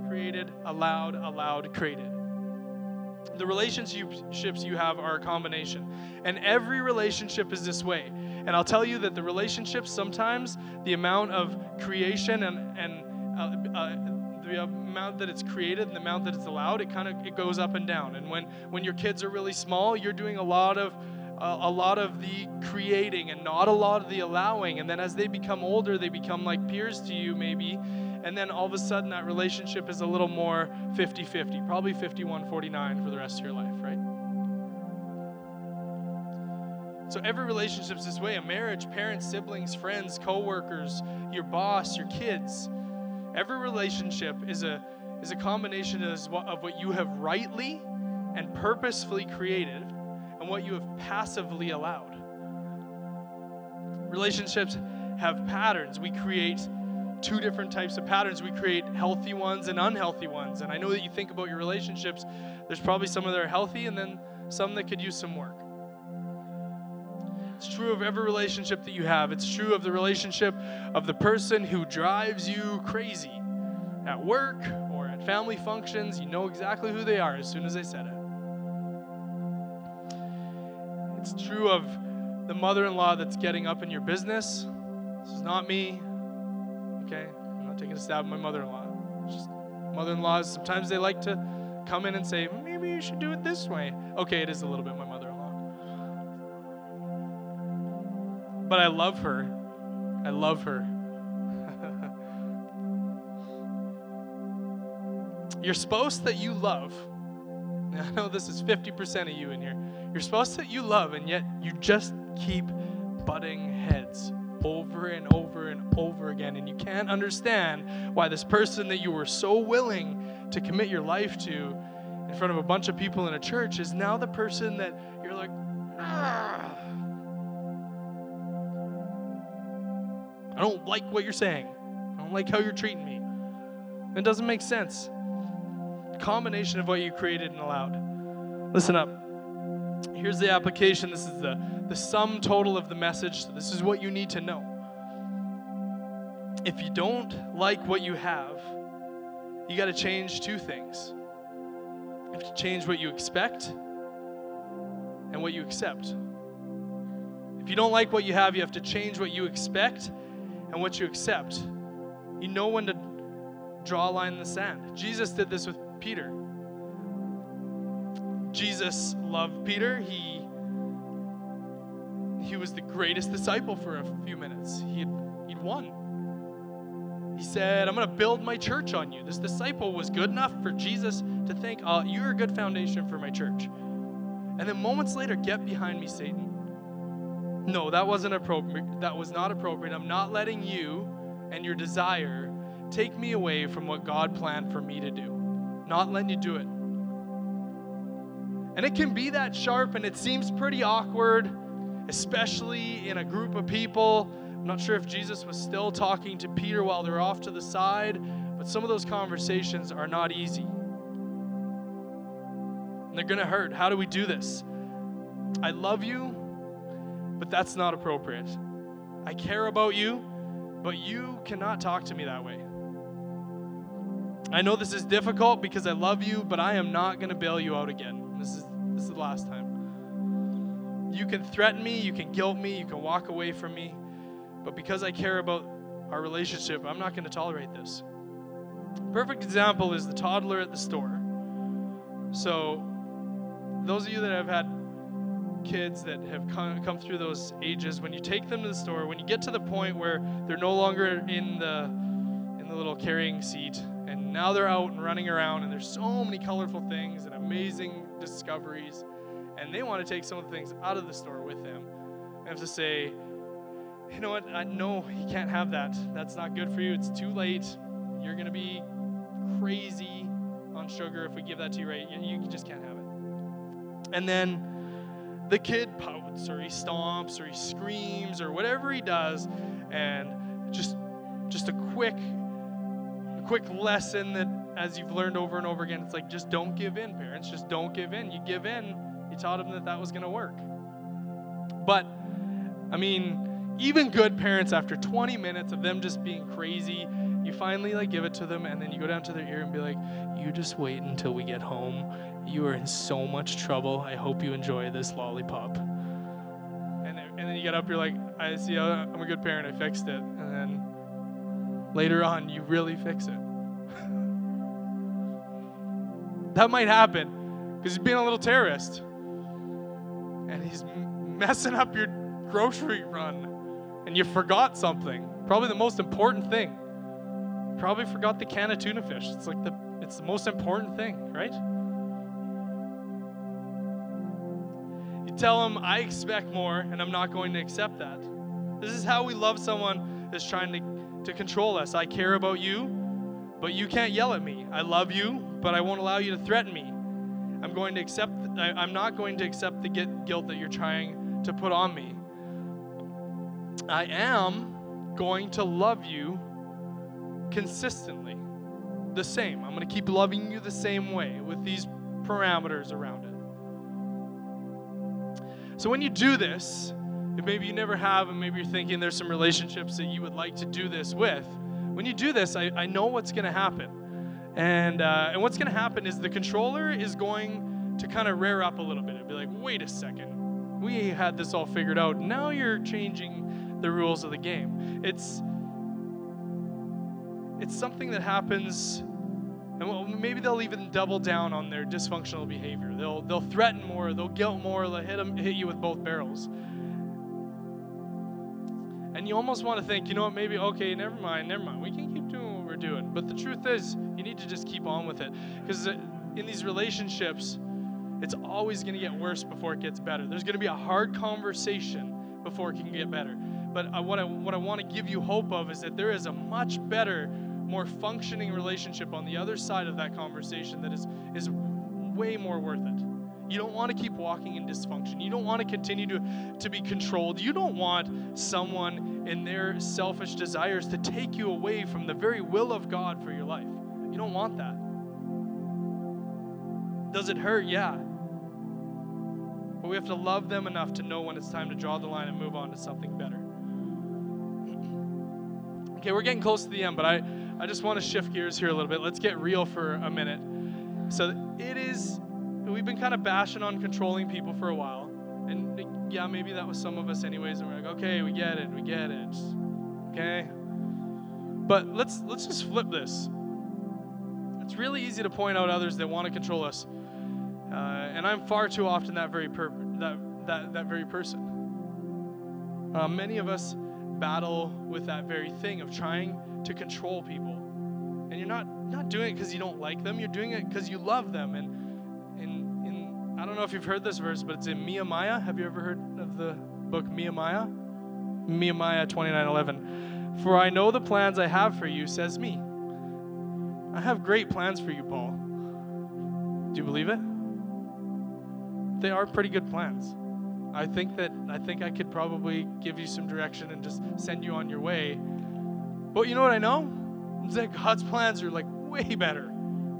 created, allowed, allowed, created. The relationships you have are a combination, and every relationship is this way. And I'll tell you that the relationships sometimes the amount of creation and and uh, uh, the amount that it's created and the amount that it's allowed, it kind of it goes up and down. And when when your kids are really small, you're doing a lot of a, a lot of the creating and not a lot of the allowing. And then as they become older, they become like peers to you, maybe. And then all of a sudden, that relationship is a little more 50 50, probably 51 49 for the rest of your life, right? So every relationship is this way a marriage, parents, siblings, friends, co-workers, your boss, your kids. Every relationship is a is a combination of what you have rightly and purposefully created and what you have passively allowed. Relationships have patterns. We create two different types of patterns. We create healthy ones and unhealthy ones. And I know that you think about your relationships, there's probably some that are healthy and then some that could use some work. It's true of every relationship that you have. It's true of the relationship of the person who drives you crazy at work or at family functions. You know exactly who they are as soon as they said it. It's true of the mother in law that's getting up in your business. This is not me. Okay? I'm not taking a stab at my mother in law. Mother in laws, sometimes they like to come in and say, maybe you should do it this way. Okay, it is a little bit my mother But I love her. I love her. [LAUGHS] You're supposed that you love, I know this is 50% of you in here. You're supposed that you love, and yet you just keep butting heads over and over and over again. And you can't understand why this person that you were so willing to commit your life to in front of a bunch of people in a church is now the person that you're like, ah. I don't like what you're saying. I don't like how you're treating me. It doesn't make sense. combination of what you created and allowed. Listen up. Here's the application. This is the, the sum total of the message. So this is what you need to know. If you don't like what you have, you got to change two things. You have to change what you expect and what you accept. If you don't like what you have, you have to change what you expect and what you accept. You know when to draw a line in the sand. Jesus did this with Peter. Jesus loved Peter. He he was the greatest disciple for a few minutes. He had, he'd won. He said, I'm going to build my church on you. This disciple was good enough for Jesus to think, oh, you're a good foundation for my church. And then moments later, get behind me, Satan. No, that wasn't appropriate. That was not appropriate. I'm not letting you and your desire take me away from what God planned for me to do. Not letting you do it. And it can be that sharp and it seems pretty awkward, especially in a group of people. I'm not sure if Jesus was still talking to Peter while they're off to the side, but some of those conversations are not easy. And they're going to hurt. How do we do this? I love you, but that's not appropriate. I care about you, but you cannot talk to me that way. I know this is difficult because I love you, but I am not going to bail you out again. This is this is the last time. You can threaten me, you can guilt me, you can walk away from me, but because I care about our relationship, I'm not going to tolerate this. Perfect example is the toddler at the store. So, those of you that have had kids that have come through those ages, when you take them to the store, when you get to the point where they're no longer in the in the little carrying seat, and now they're out and running around, and there's so many colorful things and amazing discoveries, and they want to take some of the things out of the store with them. I have to say, you know what? I know you can't have that. That's not good for you. It's too late. You're going to be crazy on sugar if we give that to you right. You, you just can't have it. And then the kid pouts or he stomps or he screams or whatever he does, and just just a quick a quick lesson that as you've learned over and over again, it's like just don't give in, parents. Just don't give in. You give in, you taught them that that was going to work. But, I mean, even good parents, after 20 minutes of them just being crazy, you finally like give it to them, and then you go down to their ear and be like, "You just wait until we get home. You are in so much trouble. I hope you enjoy this lollipop." And and then you get up, you're like, "I see. Uh, I'm a good parent. I fixed it." And then later on, you really fix it. [LAUGHS] That might happen because he's being a little terrorist. And he's messing up your grocery run and you forgot something. Probably the most important thing. Probably forgot the can of tuna fish. It's like the it's the most important thing, right? You tell them, I expect more, and I'm not going to accept that. This is how we love someone that's trying to, to control us. I care about you, but you can't yell at me. I love you, but I won't allow you to threaten me. I'm going to accept, I, I'm not going to accept the guilt that you're trying to put on me. I am going to love you consistently the same. I'm going to keep loving you the same way with these parameters around it. So when you do this, if maybe you never have, and maybe you're thinking there's some relationships that you would like to do this with, when you do this, I, I know what's going to happen. And, uh, and what's going to happen is the controller is going to kind of rear up a little bit and be like, wait a second, we had this all figured out. Now you're changing the rules of the game. It's, it's something that happens and maybe they'll even double down on their dysfunctional behavior. They'll, they'll threaten more, they'll guilt more, they'll hit, them, hit you with both barrels. And you almost want to think, you know what, maybe, okay, never mind, never mind. We can keep doing what we're doing. But the truth is, you need to just keep on with it. Because in these relationships, it's always going to get worse before it gets better. There's going to be a hard conversation before it can get better. But uh, what I, what I want to give you hope of is that there is a much better more functioning relationship on the other side of that conversation that is, is way more worth it. You don't want to keep walking in dysfunction. You don't want to continue to, to be controlled. You don't want someone in their selfish desires to take you away from the very will of God for your life. You don't want that. Does it hurt? Yeah. But we have to love them enough to know when it's time to draw the line and move on to something better. [CLEARS THROAT] Okay, we're getting close to the end, but I, I just want to shift gears here a little bit. Let's get real for a minute. So it is, we've been kind of bashing on controlling people for a while. And yeah, maybe that was some of us anyways. And we're like, okay, we get it, we get it. Okay? But let's let's just flip this. It's really easy to point out others that want to control us. Uh, and I'm far too often that very per- that, that, that very person. Uh, many of us battle with that very thing of trying to control people. And you're not not doing it because you don't like them. You're doing it because you love them. And in in I don't know if you've heard this verse, but it's in Nehemiah. Have you ever heard of the book Nehemiah? Nehemiah 29:11. For I know the plans I have for you, says me. I have great plans for you, Paul. Do you believe it? They are pretty good plans. I think that I think I could probably give you some direction and just send you on your way but you know what I know? Is that God's plans are like way better.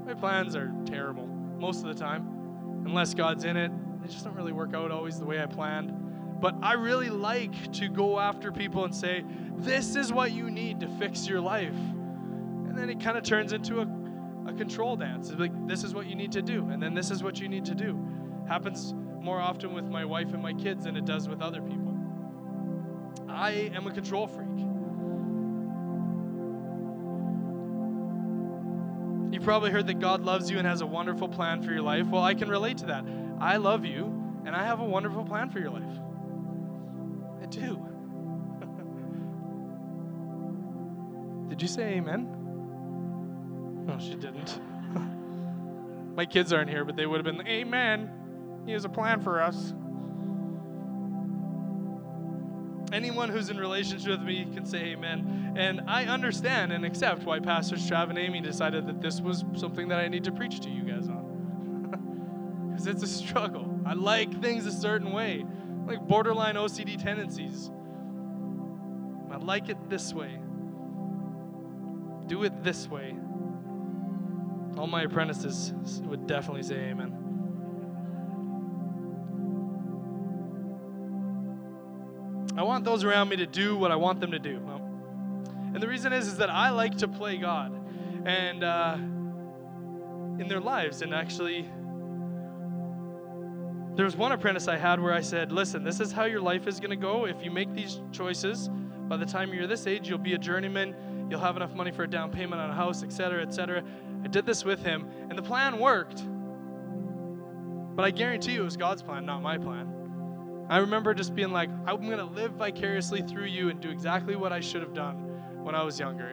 My plans are terrible most of the time. Unless God's in it, they just don't really work out always the way I planned. But I really like to go after people and say, this is what you need to fix your life. And then it kind of turns into a, a control dance. It's like, this is what you need to do. And then this is what you need to do. Happens more often with my wife and my kids than it does with other people. I am a control freak. You probably heard that God loves you and has a wonderful plan for your life. Well, I can relate to that. I love you and I have a wonderful plan for your life. I do. [LAUGHS] Did you say amen? No, she didn't. [LAUGHS] My kids aren't here, but they would have been, Amen. He has a plan for us. Anyone who's in relationship with me can say amen. And I understand and accept why Pastors Trav and Amy decided that this was something that I need to preach to you guys on. [LAUGHS] Because it's a struggle. I like things a certain way, like borderline OCD tendencies. I like it this way. Do it this way. All my apprentices would definitely say amen. I want those around me to do what I want them to do. And the reason is, is that I like to play God, and uh, in their lives. And actually, there was one apprentice I had where I said, "Listen, this is how your life is going to go. If you make these choices, by the time you're this age, you'll be a journeyman. You'll have enough money for a down payment on a house, etc., etc." I did this with him, and the plan worked. But I guarantee you, it was God's plan, not my plan. I remember just being like, I'm going to live vicariously through you and do exactly what I should have done when I was younger.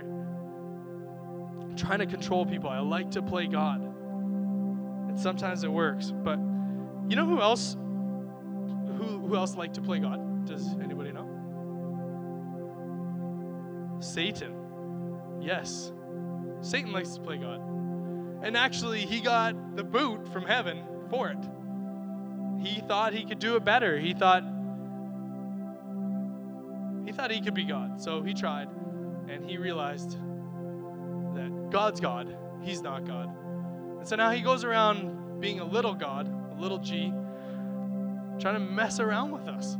I'm trying to control people. I like to play God. And sometimes it works. But you know who else who, who else like to play God? Does anybody know? Satan. Yes. Satan likes to play God. And actually, he got the boot from heaven for it. He thought he could do it better. He thought he thought he could be God. So he tried and he realized that God's God, he's not God. And so now he goes around being a little God, a little G, trying to mess around with us.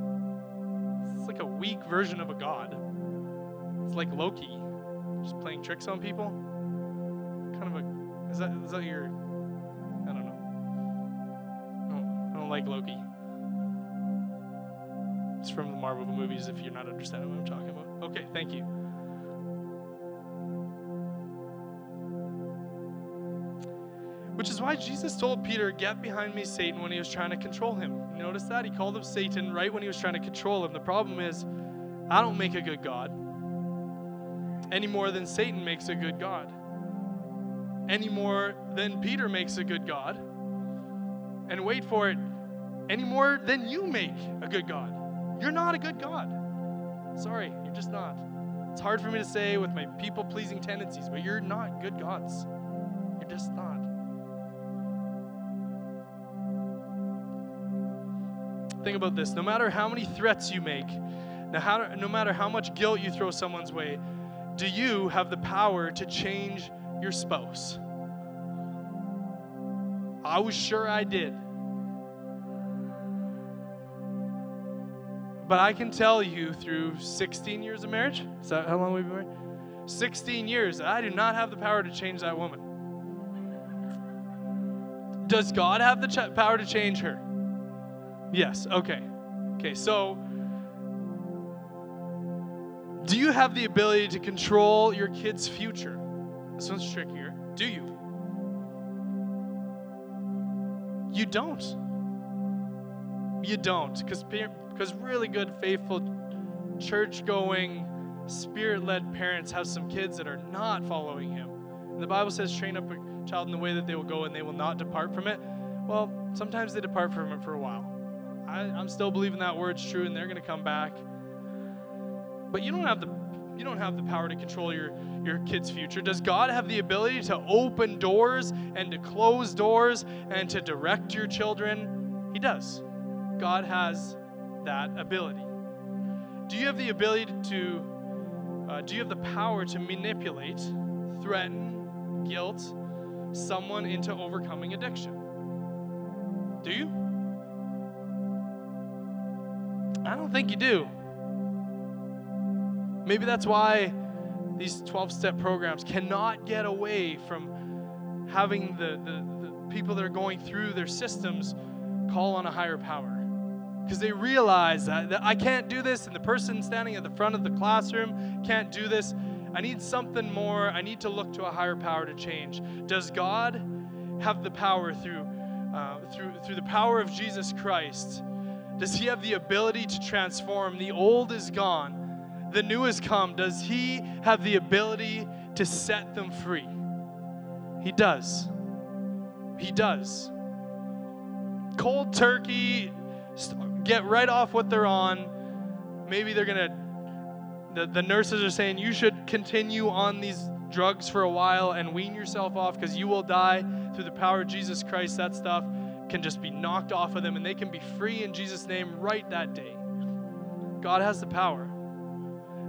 It's like a weak version of a God. It's like Loki, just playing tricks on people. Kind of a is that is that your like Loki. It's from the Marvel movies if you're not understanding what I'm talking about. Okay, thank you. Which is why Jesus told Peter, Get behind me, Satan, when he was trying to control him. Notice that? He called him Satan right when he was trying to control him. The problem is, I don't make a good God any more than Satan makes a good God, any more than Peter makes a good God. And wait for it, any more than you make a good God. You're not a good God. Sorry, you're just not. It's hard for me to say with my people pleasing tendencies, but you're not good gods. You're just not. Think about this no matter how many threats you make, no, how, no matter how much guilt you throw someone's way, do you have the power to change your spouse? I was sure I did. But I can tell you through 16 years of marriage, is that how long we've been married? 16 years, I do not have the power to change that woman. Does God have the ch- power to change her? Yes, okay. Okay, so do you have the ability to control your kid's future? This one's trickier. Do you? You don't. You don't, because because really good, faithful, church-going, spirit-led parents have some kids that are not following Him. And the Bible says, "Train up a child in the way that they will go, and they will not depart from it." Well, sometimes they depart from it for a while. I, I'm still believing that word's true, and they're going to come back. But you don't have the you don't have the power to control your, your kid's future. Does God have the ability to open doors and to close doors and to direct your children? He does. God has that ability. Do you have the ability to, uh, do you have the power to manipulate, threaten, guilt someone into overcoming addiction? Do you? I don't think you do. Maybe that's why these 12 step programs cannot get away from having the, the, the, people that are going through their systems call on a higher power. Because they realize that, that I can't do this, and the person standing at the front of the classroom can't do this. I need something more. I need to look to a higher power to change. Does God have the power through, uh, through, through the power of Jesus Christ? Does He have the ability to transform? The old is gone the new has come, does he have the ability to set them free? He does. He does. Cold turkey, get right off what they're on. Maybe they're going to, the, the nurses are saying you should continue on these drugs for a while and wean yourself off because you will die through the power of Jesus Christ. That stuff can just be knocked off of them and they can be free in Jesus' name right that day. God has the power.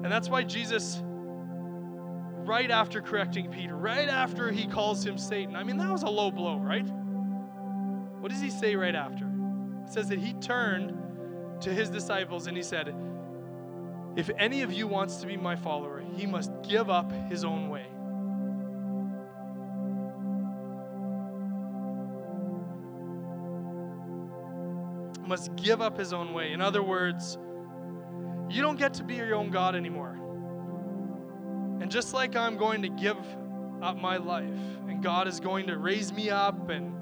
And that's why Jesus, right after correcting Peter, right after he calls him Satan, I mean, that was a low blow, right? What does he say right after? It says that he turned to his disciples and he said, If any of you wants to be my follower, he must give up his own way. Must give up his own way. In other words, you don't get to be your own God anymore. And just like I'm going to give up my life, and God is going to raise me up, and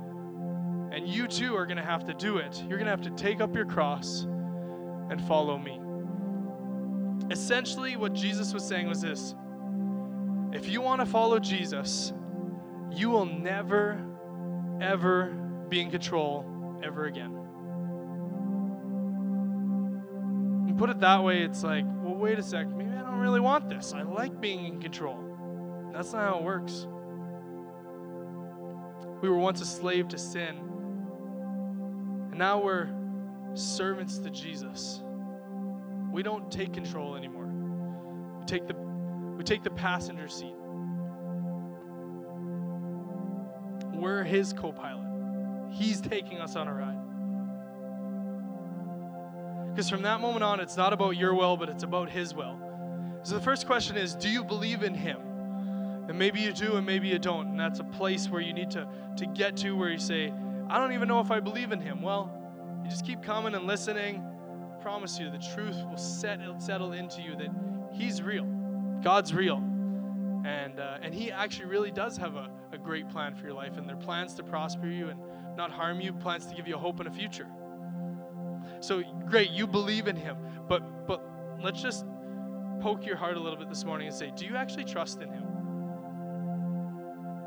and you too are going to have to do it. You're going to have to take up your cross, and follow me. Essentially, what Jesus was saying was this if you want to follow Jesus, you will never, ever be in control ever again. And put it that way, it's like, well, wait a sec, maybe I don't really want this. I like being in control. That's not how it works. We were once a slave to sin, and now we're servants to Jesus. We don't take control anymore. We take the we take the passenger seat. We're his co-pilot. He's taking us on a ride. Because from that moment on, it's not about your will, but it's about his will. So the first question is Do you believe in him? And maybe you do, and maybe you don't. And that's a place where you need to, to get to where you say, I don't even know if I believe in him. Well, you just keep coming and listening. I promise you, the truth will settle, settle into you that he's real. God's real. And, uh, and he actually really does have a, a great plan for your life. And there are plans to prosper you and not harm you, plans to give you a hope and a future. So great, you believe in him. But, but let's just poke your heart a little bit this morning and say, do you actually trust in him?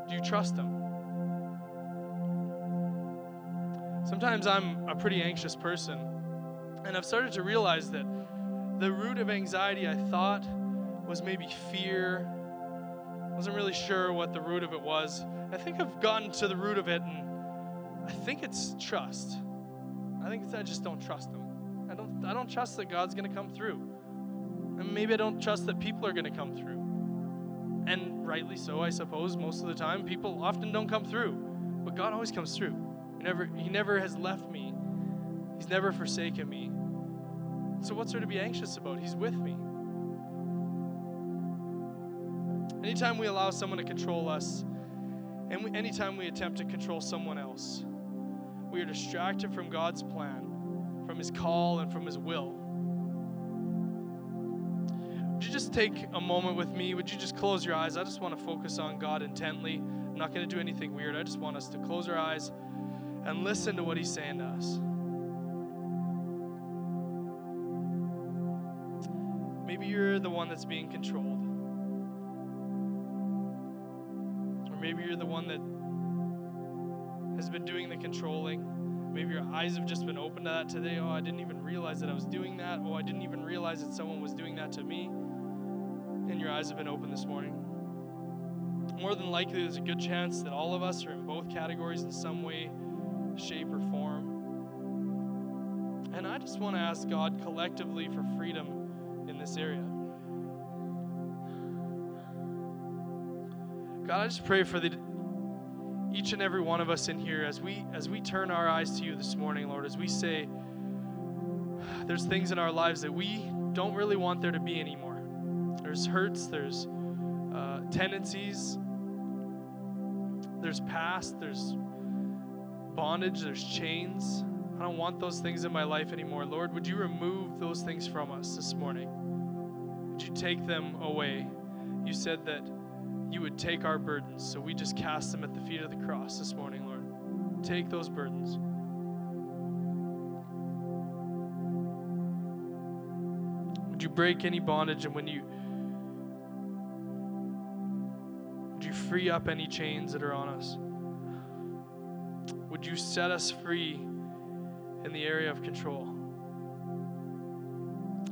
Do you trust him? Sometimes I'm a pretty anxious person, and I've started to realize that the root of anxiety I thought was maybe fear. I Wasn't really sure what the root of it was. I think I've gotten to the root of it, and I think it's trust. I think I just don't trust him. I don't. I don't trust that God's going to come through, and maybe I don't trust that people are going to come through. And rightly so, I suppose. Most of the time, people often don't come through, but God always comes through. He never. He never has left me. He's never forsaken me. So what's there to be anxious about? He's with me. Anytime we allow someone to control us, and we, anytime we attempt to control someone else, we are distracted from God's plan, from His call, and from His will. Would you just take a moment with me? Would you just close your eyes? I just want to focus on God intently. I'm not going to do anything weird. I just want us to close our eyes and listen to what He's saying to us. Maybe you're the one that's being controlled. Or maybe you're the one that has been doing the controlling. Maybe your eyes have just been open to that today. Oh, I didn't even realize that I was doing that. Oh, I didn't even realize that someone was doing that to me. And your eyes have been open this morning. More than likely, there's a good chance that all of us are in both categories in some way, shape, or form. And I just want to ask God collectively for freedom in this area. God, I just pray for the each and every one of us in here as we as we turn our eyes to you this morning, Lord, as we say there's things in our lives that we don't really want there to be anymore. There's hurts, there's uh, tendencies, there's past, there's bondage, there's chains. I don't want those things in my life anymore. Lord, would you remove those things from us this morning? Would you take them away? You said that you would take our burdens. So we just cast them at the feet of the cross this morning, Lord. Take those burdens. Would you break any bondage and when you would you free up any chains that are on us? Would you set us free in the area of control?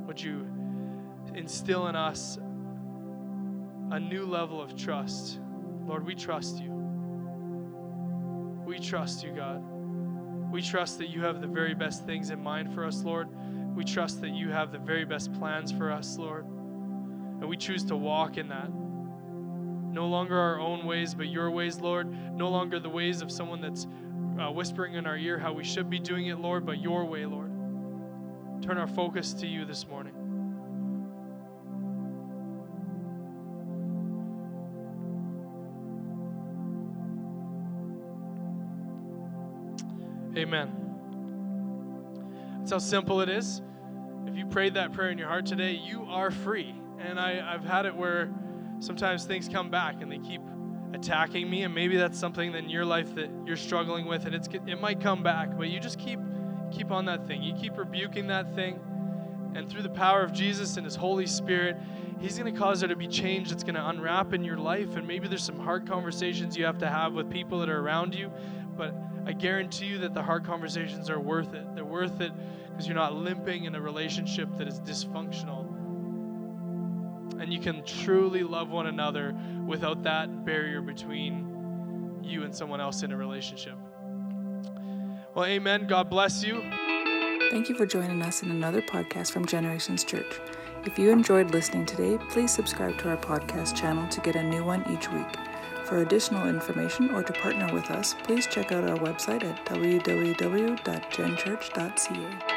Would you instill in us a new level of trust. Lord, we trust you. We trust you, God. We trust that you have the very best things in mind for us, Lord. We trust that you have the very best plans for us, Lord. And we choose to walk in that. No longer our own ways, but your ways, Lord. No longer the ways of someone that's uh, whispering in our ear how we should be doing it, Lord, but your way, Lord. Turn our focus to you this morning. Amen. That's how simple it is. If you prayed that prayer in your heart today, you are free. And I, I've had it where sometimes things come back and they keep attacking me, and maybe that's something in your life that you're struggling with, and it's it might come back, but you just keep keep on that thing. You keep rebuking that thing, And through the power of Jesus and His Holy Spirit, He's going to cause there to be change that's going to unwrap in your life. And maybe there's some hard conversations you have to have with people that are around you. But I guarantee you that the hard conversations are worth it. They're worth it because you're not limping in a relationship that is dysfunctional. And you can truly love one another without that barrier between you and someone else in a relationship. Well, amen. God bless you. Thank you for joining us in another podcast from Generations Church. If you enjoyed listening today, please subscribe to our podcast channel to get a new one each week. For additional information or to partner with us, please check out our website at www.genchurch.ca.